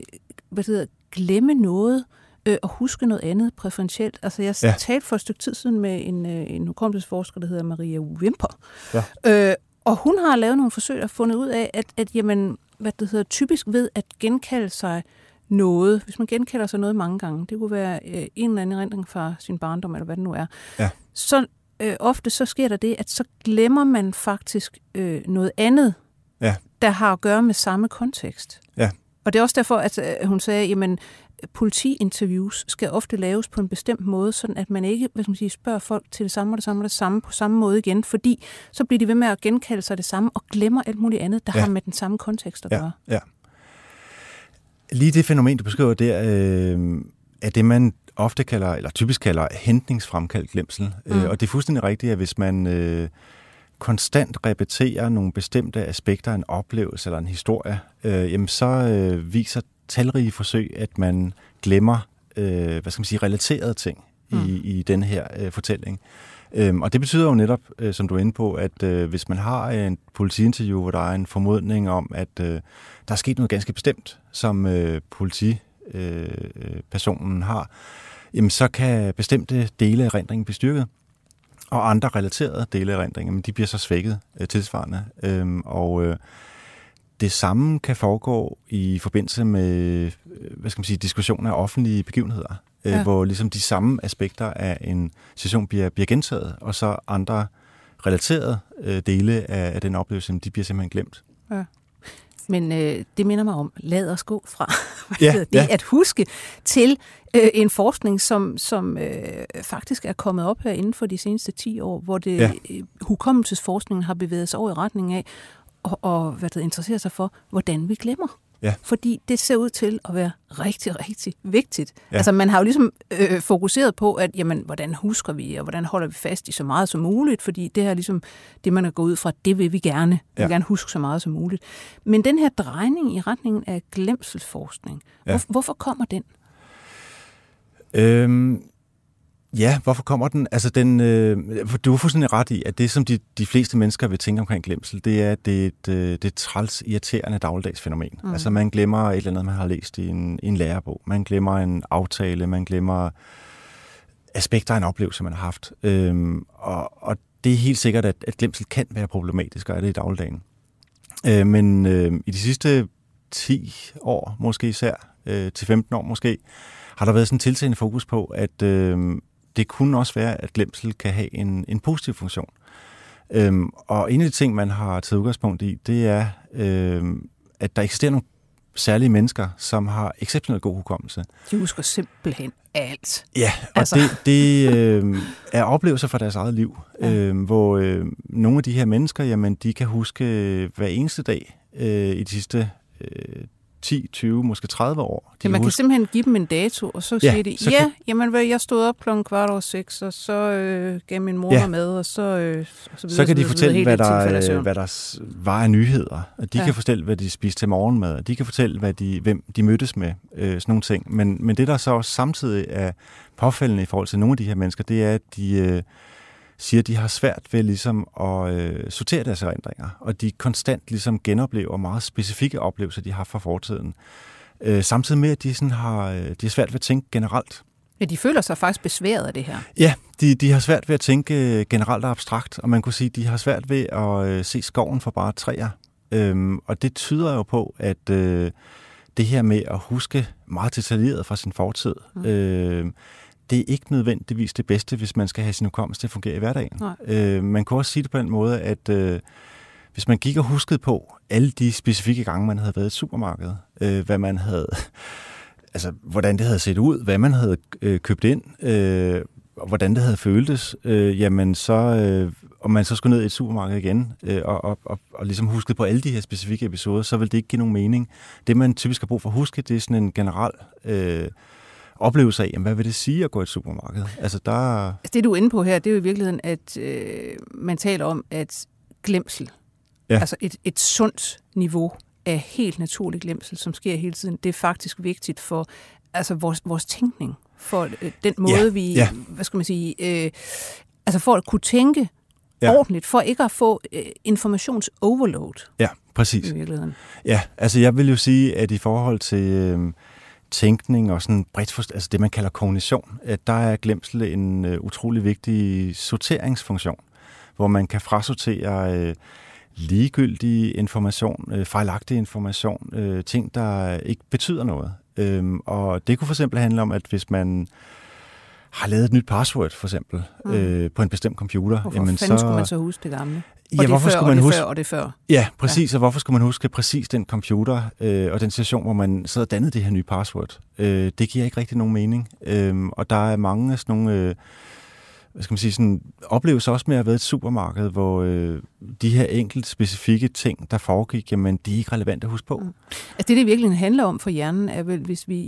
S3: hvad det hedder, glemme noget, øh, og huske noget andet præferentielt. Altså jeg
S4: ja.
S3: talte for et stykke tid siden med en, øh, en hukommelsesforsker, der hedder Maria Wimper,
S4: Ja.
S3: Øh, og hun har lavet nogle forsøg og fundet ud af, at, at jamen, hvad det hedder, typisk ved at genkalde sig noget, hvis man genkalder sig noget mange gange, det kunne være øh, en eller anden erindring fra sin barndom, eller hvad det nu er,
S4: Ja.
S3: så øh, ofte så sker der det, at så glemmer man faktisk øh, noget andet,
S4: Ja.
S3: der har at gøre med samme kontekst.
S4: Ja.
S3: Og det er også derfor, at øh, hun sagde, jamen, politiinterviews skal ofte laves på en bestemt måde, sådan at man ikke hvad skal man sige, spørger folk til det samme og det samme og det samme på samme måde igen, fordi så bliver de ved med at genkalde sig det samme og glemmer alt muligt andet, der
S4: Ja.
S3: har med den samme kontekst at
S4: ja,
S3: gøre.
S4: ja. Lige det fænomen, du beskriver der, øh, er det, man ofte kalder, eller typisk kalder, hentningsfremkaldt glemsel. Mm. Øh, og det er fuldstændig rigtigt, at hvis man øh, konstant repeterer nogle bestemte aspekter af en oplevelse eller en historie, øh, jamen så øh, viser talrige forsøg, at man glemmer, øh, hvad skal man sige, relaterede ting mm. i, i den her øh, fortælling. Øhm, og det betyder jo netop, øh, som du er inde på, at øh, hvis man har en politiinterview, hvor der er en formodning om, at øh, der er sket noget ganske bestemt, som øh, politipersonen har, jamen så kan bestemte dele af erindringen blive styrket, og andre relaterede dele af erindringen, men de bliver så svækket øh, tilsvarende. Øhm, og øh, det samme kan foregå i forbindelse med øh, hvad skal man sige, diskussioner af offentlige begivenheder, øh,
S3: Ja.
S4: hvor ligesom de samme aspekter af en situation bliver, bliver gentaget, og så andre relaterede øh, dele af, af den oplevelse, de bliver simpelthen glemt.
S3: Men øh, det minder mig om, lad os gå fra
S4: Ja,
S3: det
S4: ja.
S3: at huske til øh, en forskning, som, som øh, faktisk er kommet op her inden for de seneste 10 år, hvor det
S4: Ja.
S3: øh, hukommelsesforskningen har bevæget sig over i retning af og, og hvad det interesserer sig for, hvordan vi glemmer.
S4: Ja.
S3: Fordi det ser ud til at være rigtig, rigtig vigtigt.
S4: Ja.
S3: Altså man har jo ligesom øh, fokuseret på, at jamen, hvordan husker vi, og hvordan holder vi fast i så meget som muligt, fordi det er ligesom det, man er gået ud fra, det vil vi gerne. Vi vil gerne huske så meget som muligt. Men den her drejning i retningen af glemselsforskning,
S4: Ja.
S3: hvor, hvorfor kommer den?
S4: Øhm, ja, hvorfor kommer den? Altså, den, øh, du har fuldstændig ret i, at det, som de, de fleste mennesker vil tænke omkring glemsel, det er, det er et, øh, det er et træls, irriterende dagligdags fænomen. Mm. Altså, man glemmer et eller andet, man har læst i en, i en lærebog. Man glemmer en aftale, man glemmer aspekter af en oplevelse, man har haft. Øhm, og, og det er helt sikkert, at, at glemsel kan være problematisk, og er det i dagligdagen. Øh, men øh, i de sidste 10 år, måske især, øh, til 15 år måske, har der været sådan en tiltagende fokus på, at øh, det kunne også være, at glemsel kan have en, en positiv funktion. Øhm, og en af de ting, man har taget udgangspunkt i, det er, øh, at der eksisterer nogle særlige mennesker, som har exceptionelt god hukommelse.
S3: De husker simpelthen alt.
S4: Ja, og altså. det, det øh, er oplevelser fra deres eget liv, ja. øh, hvor øh, nogle af de her mennesker, jamen, de kan huske hver eneste dag øh, i de sidste øh, 10, 20, måske 30 år.
S3: De ja, man kan simpelthen give dem en dato, og så ja, siger de, så ja, kan... jamen jeg stod op klokken kvart over seks, og så øh, gav min mor ja. med, og så, øh, og så, videre,
S4: så kan de fortælle, hvad der, hvad der var af nyheder, og de ja. kan fortælle, hvad de spiste til morgenmad, og de kan fortælle, hvad de, hvem de mødtes med, øh, sådan nogle ting. Men, men det, der så også samtidig er påfældende i forhold til nogle af de her mennesker, det er, at de... Øh, siger, at de har svært ved ligesom at øh, sortere deres erindringer, og de konstant ligesom genoplever meget specifikke oplevelser, de har fra fortiden. Øh, samtidig med, at de, sådan har, øh, de har svært ved at tænke generelt.
S3: Ja, de føler sig faktisk besværet af det her.
S4: Ja, de, de har svært ved at tænke øh, generelt og abstrakt, og man kunne sige, at de har svært ved at øh, se skoven for bare træer. Øhm, og det tyder jo på, at øh, det her med at huske meget detaljeret fra sin fortid, mm. øh, det er ikke nødvendigvis det bedste, hvis man skal have sin hukommelse til at fungere i hverdagen. Øh, man kan også sige det på den måde, at øh, hvis man gik og huskede på alle de specifikke gange, man havde været i et supermarked, øh, hvad man havde, altså hvordan det havde set ud, hvad man havde øh, købt ind, øh, og hvordan det havde føltes, øh, jamen så, øh, om man så skulle ned i et supermarked igen, øh, og, og, og, og ligesom huske på alle de her specifikke episoder, så vil det ikke give nogen mening. Det, man typisk har brug for at huske, det er sådan en general øh, oplevelse af, jamen, hvad vil det sige at gå i et supermarked? Altså, der... Altså,
S3: det, du er inde på her, det er jo i virkeligheden, at øh, man taler om, at glemsel, ja. altså et, et sundt niveau af helt naturlig glemsel, som sker hele tiden, det er faktisk vigtigt for altså vores, vores tænkning, for øh, den måde, ja. vi, ja. hvad skal man sige, øh, altså for at kunne tænke ja. ordentligt, for ikke at få øh, informationsoverload.
S4: Ja, præcis. I virkeligheden. Ja, altså jeg vil jo sige, at i forhold til... Øh, tænkning og sådan bredt forst- altså det, man kalder kognition, at der er glemsel en øh, utrolig vigtig sorteringsfunktion, hvor man kan frasortere øh, ligegyldig information, øh, fejlagtig information, øh, ting, der ikke betyder noget. Uh, og det kunne for eksempel handle om, at hvis man har lavet et nyt password, for eksempel, mm. øh, på en bestemt computer.
S3: Hvorfor jamen, så... skulle man så huske det gamle?
S4: Og ja, hvorfor
S3: før,
S4: skulle man
S3: og
S4: huske...
S3: Før, og det før.
S4: Ja, præcis. Ja. Og hvorfor skulle man huske præcis den computer øh, og den situation, hvor man sad og dannede det her nye password? Øh, det giver ikke rigtig nogen mening. Øh, og der er mange af sådan nogle... Øh, hvad skal man sige, sådan, oplevelser også med at været et supermarked, hvor øh, de her enkelt specifikke ting, der foregik, jamen, de er ikke relevante at huske på. Mm.
S3: Altså det, det virkelig handler om for hjernen, er vel, hvis vi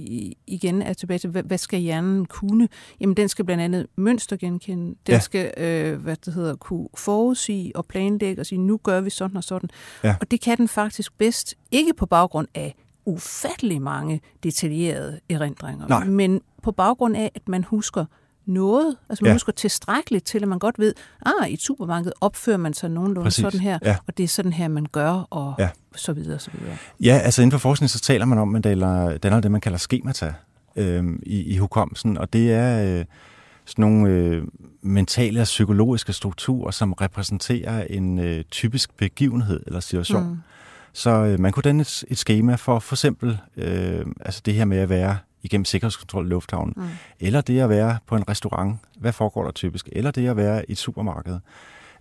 S3: igen er tilbage til, hvad, hvad skal hjernen kunne? Jamen, den skal blandt andet mønstergenkende, den ja. skal, øh, hvad det hedder, kunne forudsige og planlægge og sige, nu gør vi sådan og sådan. Ja. Og det kan den faktisk bedst, ikke på baggrund af ufattelig mange detaljerede erindringer, Nej. men på baggrund af, at man husker noget. Altså man ja. husker tilstrækkeligt til, at man godt ved, ah, i et supermarked opfører man sig nogenlunde Præcis. sådan her, ja. og det er sådan her, man gør, og ja. så videre, så videre.
S4: Ja, altså inden for forskning, så taler man om, at man danner det, man kalder skemata øh, i, i hukommelsen, og det er øh, sådan nogle øh, mentale og psykologiske strukturer, som repræsenterer en øh, typisk begivenhed eller situation. Mm. Så øh, man kunne danne et, et schema for for eksempel øh, altså det her med at være igennem sikkerhedskontrol i lufthavnen, mm. eller det at være på en restaurant, hvad foregår der typisk, eller det at være i et supermarked.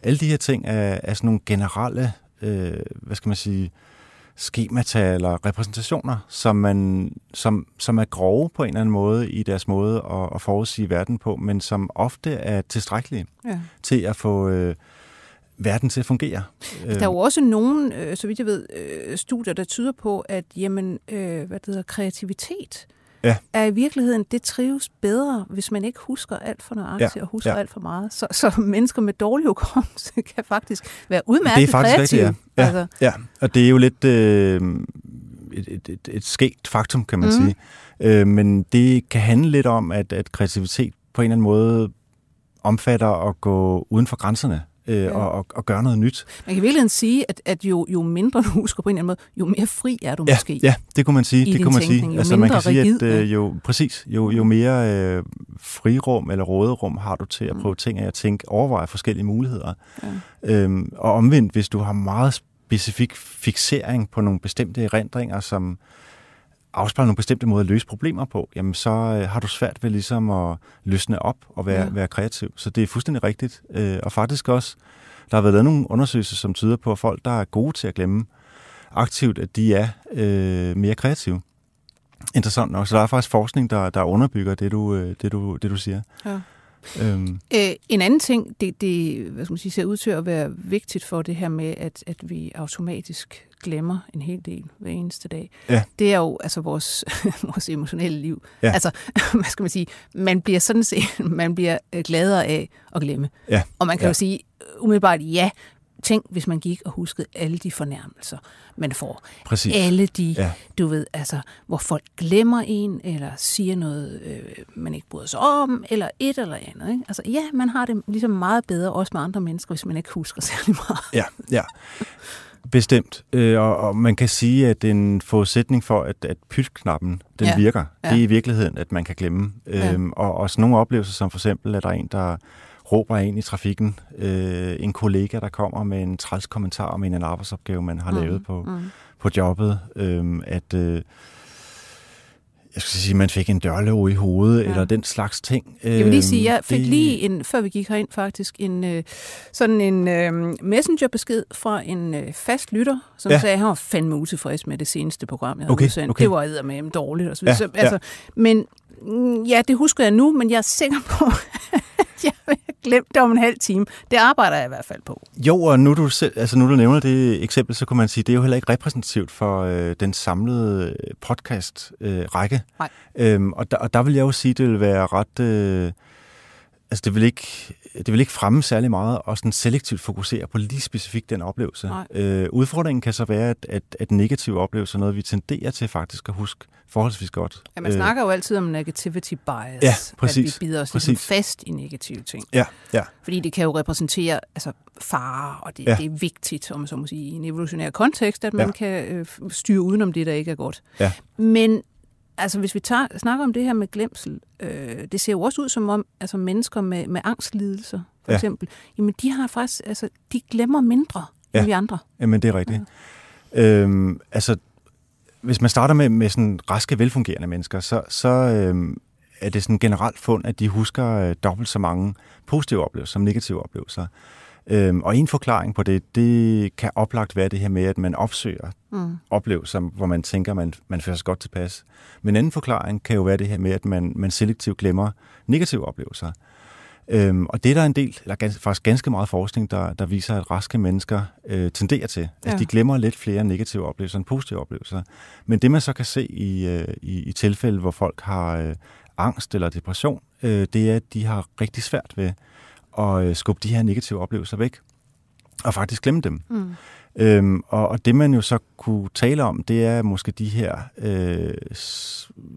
S4: Alle de her ting er, er sådan nogle generelle, øh, hvad skal man sige, skemata eller repræsentationer, som, man, som, som er grove på en eller anden måde i deres måde at, at forudsige verden på, men som ofte er tilstrækkelige ja. til at få øh, verden til at fungere.
S3: Der er jo også nogle, øh, så vidt jeg ved, øh, studier, der tyder på, at jamen, øh, hvad det hedder, kreativitet ja. er i virkeligheden, det trives bedre, hvis man ikke husker alt for nøjagtigt ja. og husker ja. alt for meget. Så, så mennesker med dårlig hukommelse kan faktisk være udmærket
S4: Det er faktisk
S3: kreative.
S4: rigtigt, ja. Ja, altså. ja. Og det er jo lidt... Øh, et, et, et, et skægt faktum, kan man mm. sige. Øh, men det kan handle lidt om, at, at kreativitet på en eller anden måde omfatter at gå uden for grænserne øh, ja. og, og, og gøre noget nyt.
S3: Man kan virkelig sige, at, at jo, jo mindre du husker på en eller anden måde, jo mere fri er du
S4: ja,
S3: måske.
S4: Ja, det kunne man sige. Det kunne man
S3: tænkning.
S4: sige.
S3: Jo altså, man kan rigid,
S4: sige, at øh, jo, præcis, jo, jo mere øh, frirum eller råderum har du til at mm. prøve mm. ting af at tænke, overveje forskellige muligheder. Ja. Øhm, og omvendt, hvis du har meget specifik fixering på nogle bestemte erindringer, som afspejler nogle bestemte måder at løse problemer på, jamen så øh, har du svært ved ligesom at løsne op og være, ja. være kreativ. Så det er fuldstændig rigtigt. Øh, og faktisk også, der har været lavet nogle undersøgelser, som tyder på, at folk, der er gode til at glemme aktivt, at de er øh, mere kreative. Interessant nok. Så der er faktisk forskning, der, der underbygger det du, øh, det, du, det, du siger. Ja.
S3: Øhm. Øh, en anden ting, det, det hvad skal man sige, ser ud til at være vigtigt for det her med, at, at vi automatisk glemmer en hel del hver eneste dag. Ja. Det er jo altså vores, vores emotionelle liv. Ja. Altså, hvad skal man sige, man bliver sådan set, man bliver øh, gladere af at glemme. Ja. Og man kan ja. jo sige, umiddelbart ja, Tænk, hvis man gik og huskede alle de fornærmelser, man får.
S4: Præcis.
S3: Alle de, ja. du ved, altså, hvor folk glemmer en, eller siger noget, øh, man ikke bryder sig om, eller et eller andet. Ikke? Altså, ja, man har det ligesom meget bedre, også med andre mennesker, hvis man ikke husker særlig meget.
S4: Ja, ja. Bestemt. Øh, og, og man kan sige, at en forudsætning for, at, at pytknappen den ja. virker, ja. det er i virkeligheden, at man kan glemme. Ja. Øhm, og, og sådan nogle oplevelser, som for eksempel, at der er en, der råber ind i trafikken. Øh, en kollega, der kommer med en træls kommentar om en arbejdsopgave, man har mm. lavet på, mm. på jobbet. Øh, at øh, jeg skal sige, man fik en dørlåg i hovedet, ja. eller den slags ting.
S3: Jeg vil lige sige, jeg fik det... lige, en, før vi gik herind faktisk, en, øh, sådan en øh, messengerbesked fra en øh, fast lytter, som ja. sagde, at han var fandme utilfreds med det seneste program, jeg havde okay, udsendt. Okay. Det var med dårligt. Og så, ja, altså, ja. Men ja, det husker jeg nu, men jeg er sikker på, jeg har glemt det om en halv time. Det arbejder jeg i hvert fald på.
S4: Jo, og nu du, selv, altså nu du nævner det eksempel, så kunne man sige, det er jo heller ikke repræsentativt for øh, den samlede podcast-række. Øh, Nej. Øhm, og, der, og der vil jeg jo sige, det vil være ret... Øh, altså det vil ikke det vil ikke fremme særlig meget og sådan selektivt fokusere på lige specifikt den oplevelse. Øh, udfordringen kan så være, at, at, at negative oplevelser er noget, vi tenderer til faktisk at huske forholdsvis godt.
S3: Ja, man øh, snakker jo altid om negativity bias.
S4: Ja, præcis.
S3: At vi bider os ligesom fast i negative ting.
S4: Ja, ja.
S3: Fordi det kan jo repræsentere altså, fare, og det, ja. det er vigtigt, om så må sige, i en evolutionær kontekst, at man ja. kan øh, styre udenom det, der ikke er godt. Ja. Men altså, hvis vi tager, snakker om det her med glemsel, øh, det ser jo også ud som om altså, mennesker med, med angstlidelser, for ja. eksempel, jamen de har faktisk, altså, de glemmer mindre ja. end vi andre.
S4: Jamen, det er rigtigt. Ja. Øhm, altså, hvis man starter med, med sådan raske, velfungerende mennesker, så, så øhm, er det sådan generelt fund, at de husker øh, dobbelt så mange positive oplevelser som negative oplevelser. Øhm, og en forklaring på det, det kan oplagt være det her med, at man opsøger mm. oplevelser, hvor man tænker, man, man føler sig godt tilpas. Men en anden forklaring kan jo være det her med, at man, man selektivt glemmer negative oplevelser. Øhm, og det er der en del, eller gans, faktisk ganske meget forskning, der, der viser, at raske mennesker øh, tenderer til. Ja. Altså, de glemmer lidt flere negative oplevelser end positive oplevelser. Men det, man så kan se i, øh, i, i tilfælde, hvor folk har øh, angst eller depression, øh, det er, at de har rigtig svært ved at øh, skubbe de her negative oplevelser væk, og faktisk glemme dem. Mm. Øhm, og, og det man jo så kunne tale om, det er måske de her øh,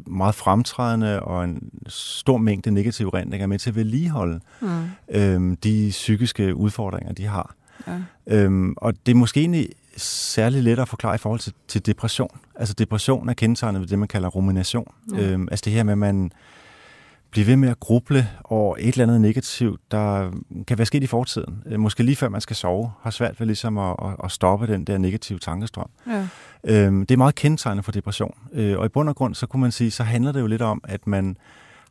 S4: meget fremtrædende og en stor mængde negative rendringer med til at vedligeholde mm. øhm, de psykiske udfordringer, de har. Ja. Øhm, og det er måske egentlig særlig let at forklare i forhold til, til depression. Altså depression er kendetegnet ved det, man kalder rumination. Mm. Øhm, altså det her med, at man blive ved med at gruble over et eller andet negativt, der kan være sket i fortiden. Øh, måske lige før man skal sove, har svært ved ligesom at, at stoppe den der negative tankestrøm. Ja. Øhm, det er meget kendetegnende for depression. Øh, og i bund og grund, så kunne man sige, så handler det jo lidt om, at man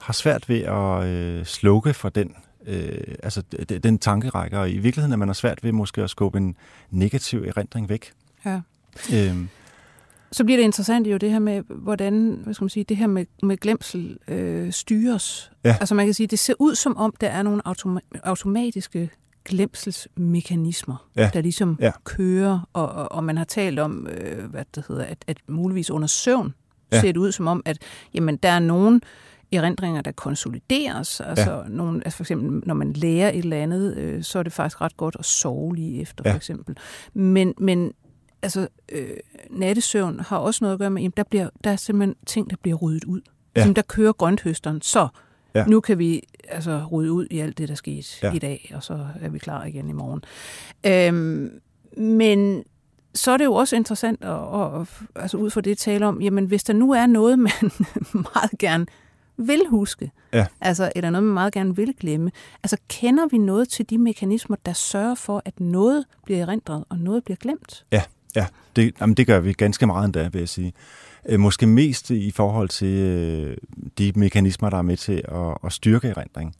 S4: har svært ved at øh, slukke for den øh, altså den tankerække, og i virkeligheden er man har svært ved måske at skubbe en negativ erindring væk. Ja.
S3: Øhm, så bliver det interessant jo det her med, hvordan hvad skal man sige, det her med, med glemsel øh, styres. Ja. Altså man kan sige, det ser ud som om, der er nogle automa- automatiske glemselsmekanismer, ja. der ligesom ja. kører, og, og, og man har talt om, øh, hvad det hedder, at, at muligvis under søvn ja. ser det ud som om, at jamen, der er nogen erindringer, der konsolideres. Altså, ja. nogle, altså for eksempel, når man lærer et eller andet, øh, så er det faktisk ret godt at sove lige efter, ja. for eksempel. Men, men altså, øh, nattesøvn har også noget at gøre med, at der, bliver, der er simpelthen ting, der bliver ryddet ud. Ja. Som der kører grønthøsteren, så ja. nu kan vi altså rydde ud i alt det, der skete ja. i dag, og så er vi klar igen i morgen. Øhm, men så er det jo også interessant at, at, altså ud fra det tale om, jamen hvis der nu er noget, man meget gerne vil huske, ja. altså, eller noget, man meget gerne vil glemme, altså kender vi noget til de mekanismer, der sørger for, at noget bliver erindret, og noget bliver glemt?
S4: Ja, ja. Det, jamen, det gør vi ganske meget endda, vil jeg sige. Øh, måske mest i forhold til øh, de mekanismer, der er med til at, at styrke erindring.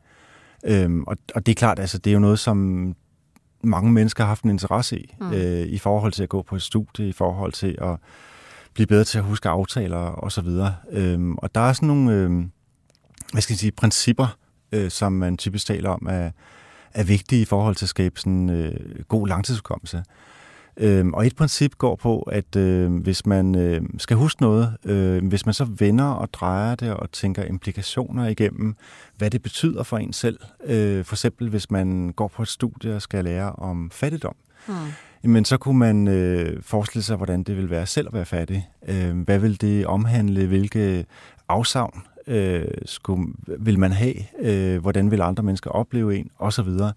S4: Øhm, og, og det er klart, altså, det er jo noget, som mange mennesker har haft en interesse i, mm. øh, i forhold til at gå på et studie, i forhold til at blive bedre til at huske aftaler og så videre. Øhm, og der er sådan nogle, øh, hvad skal jeg sige, principper, øh, som man typisk taler om, er, er vigtige i forhold til at skabe sådan øh, god langtidsudkommelse. Øhm, og et princip går på, at øh, hvis man øh, skal huske noget, øh, hvis man så vender og drejer det og tænker implikationer igennem, hvad det betyder for en selv, øh, for eksempel hvis man går på et studie og skal lære om fattigdom, mm. men så kunne man øh, forestille sig, hvordan det vil være selv at være fattig. Øh, hvad vil det omhandle? Hvilke afsavn øh, skulle, vil man have? Øh, hvordan vil andre mennesker opleve en? Og så videre.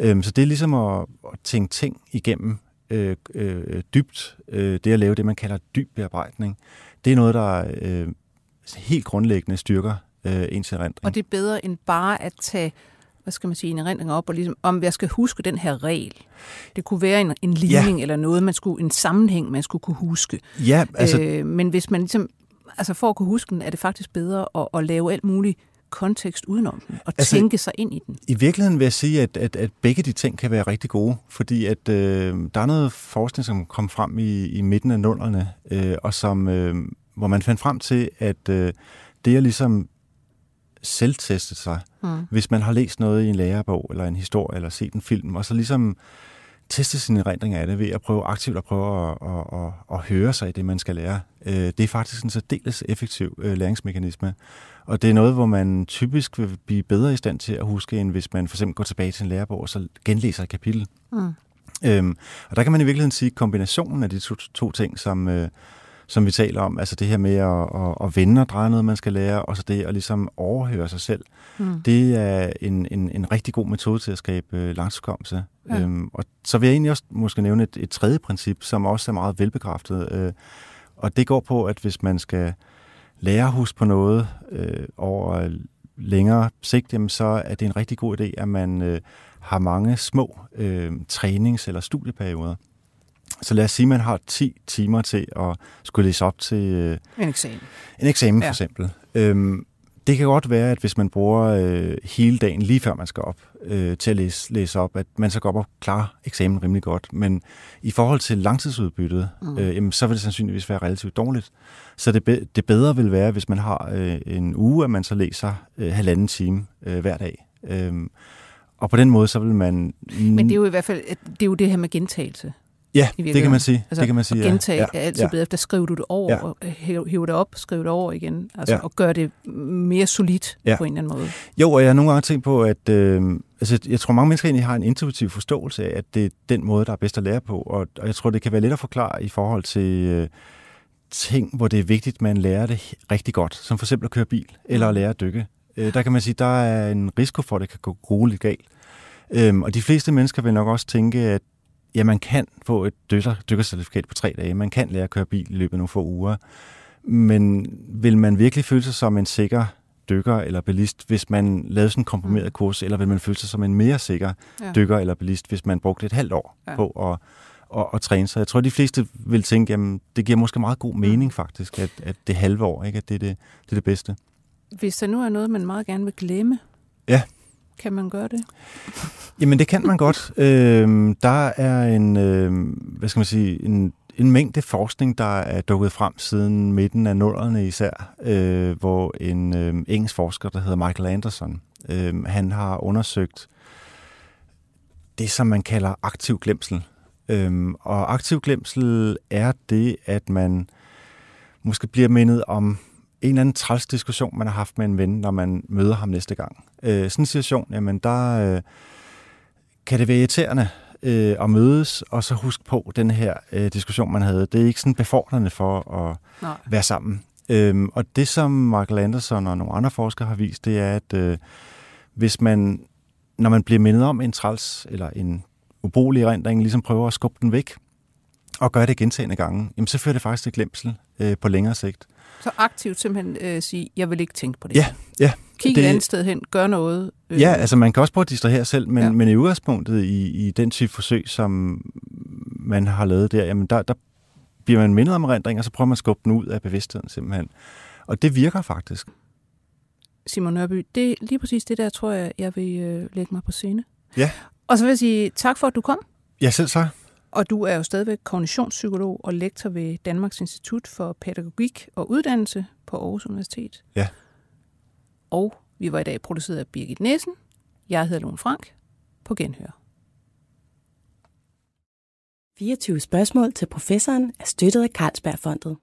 S4: Øh, så det er ligesom at, at tænke ting igennem øh, øh, dybt. Øh, det at lave det, man kalder dyb bearbejdning, det er noget, der øh, helt grundlæggende styrker øh, ens erindring.
S3: Og det er bedre end bare at tage hvad skal man sige, en erindring op, og ligesom, om jeg skal huske den her regel. Det kunne være en, en ligning ja. eller noget, man skulle, en sammenhæng, man skulle kunne huske.
S4: Ja, altså...
S3: Øh, men hvis man ligesom, altså for at kunne huske den, er det faktisk bedre at, at lave alt muligt kontekst udenom den, og altså, tænke sig ind i den.
S4: I virkeligheden vil jeg sige, at, at, at begge de ting kan være rigtig gode, fordi at øh, der er noget forskning, som kom frem i, i midten af nullerne, øh, og som, øh, hvor man fandt frem til, at øh, det at ligesom selvteste sig, mm. hvis man har læst noget i en lærebog, eller en historie, eller set en film, og så ligesom teste sin erindring af det ved at prøve aktivt at prøve at, at, at, at høre sig i det, man skal lære. Øh, det er faktisk en særdeles effektiv øh, læringsmekanisme. Og det er noget, hvor man typisk vil blive bedre i stand til at huske, end hvis man for eksempel går tilbage til en lærebog og så genlæser et kapitel. Mm. Øhm, og der kan man i virkeligheden sige kombinationen af de to, to ting, som, øh, som vi taler om, altså det her med at, at, at vende og dreje noget, man skal lære, og så det at ligesom overhøre sig selv, mm. det er en, en, en rigtig god metode til at skabe øh, langtidshukommelse. Ja. Øhm, og så vil jeg egentlig også måske nævne et, et tredje princip, som også er meget velbekræftet, øh, og det går på, at hvis man skal lære huske på noget øh, over længere sigt, jamen, så er det en rigtig god idé, at man øh, har mange små øh, trænings- eller studieperioder. Så lad os sige, at man har 10 timer til at skulle læse op til... Øh,
S3: en eksamen.
S4: En eksamen, for ja. eksempel. Øhm, det kan godt være, at hvis man bruger øh, hele dagen lige før man skal op øh, til at læse, læse op, at man så går op og klarer eksamen rimelig godt. Men i forhold til langtidsudbyttet, mm. øh, jamen, så vil det sandsynligvis være relativt dårligt. Så det, be, det bedre vil være, hvis man har øh, en uge, at man så læser øh, halvanden time øh, hver dag. Øh, og på den måde, så vil man...
S3: Men det er jo i hvert fald det, er jo det her med gentagelse.
S4: Ja, det kan man sige. Altså, det kan man sige,
S3: at gentage ja. er altid ja. bedre. Efter skriver du det over, ja. og hiver det op, skriver det over igen, altså, ja. og gør det mere solidt ja. på en eller anden måde.
S4: Jo, og jeg har nogle gange tænkt på, at øh, altså, jeg tror, mange mennesker egentlig har en intuitiv forståelse af, at det er den måde, der er bedst at lære på, og, og jeg tror, det kan være let at forklare i forhold til øh, ting, hvor det er vigtigt, at man lærer det rigtig godt, som for eksempel at køre bil, eller at lære at dykke. Øh, der kan man sige, der er en risiko for, at det kan gå grueligt galt. Øhm, og de fleste mennesker vil nok også tænke, at ja, man kan få et dykker, dykkercertifikat på tre dage. Man kan lære at køre bil i løbet af nogle få uger. Men vil man virkelig føle sig som en sikker dykker eller bilist, hvis man lavede sådan en komprimeret mm. kurs, eller vil man føle sig som en mere sikker ja. dykker eller bilist, hvis man brugte et halvt år ja. på at, at, at træne sig? Jeg tror, de fleste vil tænke, jamen, det giver måske meget god mening mm. faktisk, at, at det halve år, ikke? at det er det, det er det bedste.
S3: Hvis der nu er noget, man meget gerne vil glemme,
S4: ja.
S3: Kan man gøre det?
S4: Jamen det kan man godt. Øh, der er en, øh, hvad skal man sige, en, en mængde forskning, der er dukket frem siden midten af nullerne især, øh, hvor en øh, engelsk forsker, der hedder Michael Anderson, øh, han har undersøgt det, som man kalder aktiv glemsel. Øh, og aktiv glemsel er det, at man måske bliver mindet om en eller anden træls diskussion, man har haft med en ven, når man møder ham næste gang. Øh, sådan en situation, jamen der... Øh, kan det være irriterende, øh, at mødes, og så huske på den her øh, diskussion, man havde. Det er ikke sådan befordrende for at
S3: Nej.
S4: være sammen. Øhm, og det, som Michael Anderson og nogle andre forskere har vist, det er, at øh, hvis man, når man bliver mindet om en træls eller en ubrugelig erindring, ligesom prøver at skubbe den væk, og gøre det gentagende gange, jamen så fører det faktisk til glemsel øh, på længere sigt.
S3: Så aktivt simpelthen øh, sige, jeg vil ikke tænke på det.
S4: Ja, ja.
S3: Kig
S4: det-
S3: et andet sted hen, gør noget. Øh,
S4: Ja, altså man kan også prøve at distrahere selv, men, Ja. men i udgangspunktet i, i den type forsøg, som man har lavet der, jamen der, der bliver man mindet om erindring, og så prøver man at skubbe den ud af bevidstheden simpelthen. Og det virker faktisk.
S3: Simon Nørby, det er lige præcis det der, tror jeg, jeg vil øh, lægge mig på scene.
S4: Ja.
S3: Og så vil jeg sige tak for, at du kom.
S4: Ja, selv så.
S3: Og du er jo stadigvæk kognitionspsykolog og lektor ved Danmarks Institut for Pædagogik og Uddannelse på Aarhus Universitet.
S4: Ja.
S3: Og vi var i dag produceret af Birgit Nissen. Jeg hedder Lone Frank. På genhør.
S1: 24 spørgsmål til professoren er støttet af Carlsbergfondet.